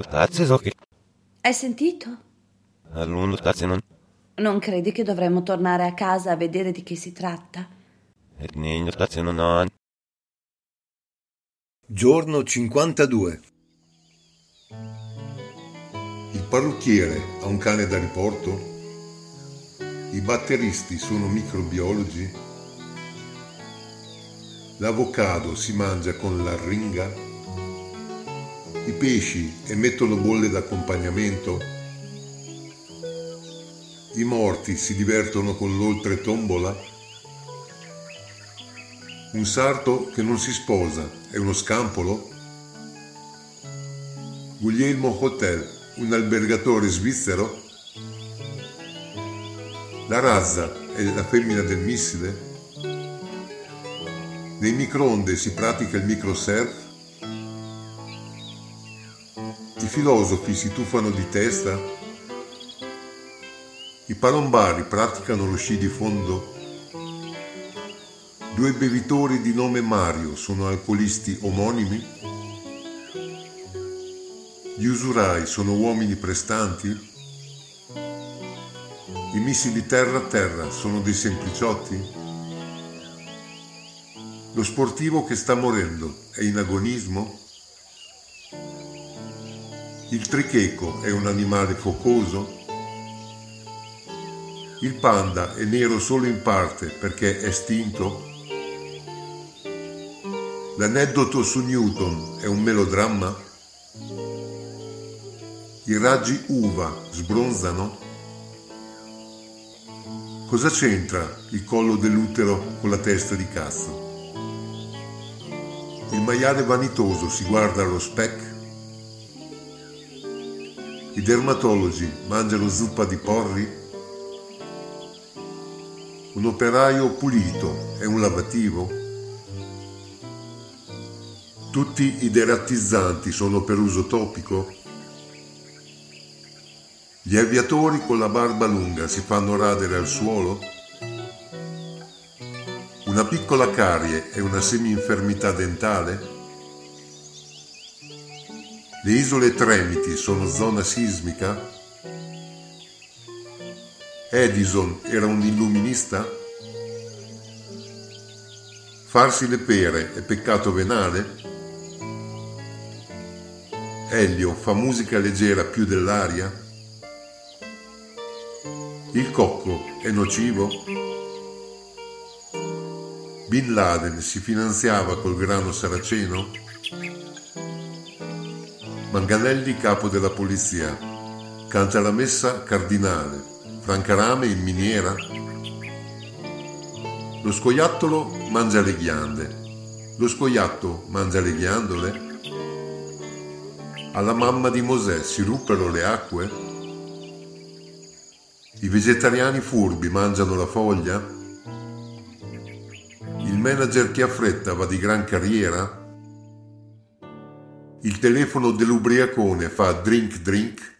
Portazze so che Hai sentito? all'uno stazze non Non credi che dovremmo tornare a casa a vedere di che si tratta? e negno stazze non Giorno 52. Il parrucchiere ha un cane da riporto? I batteristi sono microbiologi? L'avocado si mangia con la ringa? I pesci emettono bolle d'accompagnamento? I morti si divertono con l'oltre tombola? Un sarto che non si sposa è uno scampolo? Guglielmo Hotel, un albergatore svizzero? La razza è la femmina del missile? Nei microonde si pratica il microsurf? I filosofi si tuffano di testa? I palombari praticano lo sci di fondo? Due bevitori di nome Mario sono alcolisti omonimi? Gli usurai sono uomini prestanti? I missili terra-terra sono dei sempliciotti? Lo sportivo che sta morendo è in agonismo? Il tricheco è un animale focoso? Il panda è nero solo in parte perché è estinto? L'aneddoto su Newton è un melodramma? I raggi uva sbronzano? Cosa c'entra il collo dell'utero con la testa di cazzo? Il maiale vanitoso si guarda allo specchio? I dermatologi mangiano zuppa di porri? Un operaio pulito è un lavativo? Tutti i derattizzanti sono per uso topico? Gli aviatori con la barba lunga si fanno radere al suolo? Una piccola carie è una semi-infermità dentale? Le isole Tremiti sono zona sismica? Edison era un illuminista? Farsi le pere è peccato venale? Elio fa musica leggera più dell'aria? Il cocco è nocivo? Bin Laden si finanziava col grano saraceno? Manganelli capo della polizia, canta la messa cardinale, Francarame in miniera? Lo scoiattolo mangia le ghiande, lo scoiatto mangia le ghiandole? Alla mamma di Mosè si ruppero le acque? I vegetariani furbi mangiano la foglia? Il manager che ha fretta va di gran carriera? Il telefono dell'ubriacone fa drink drink?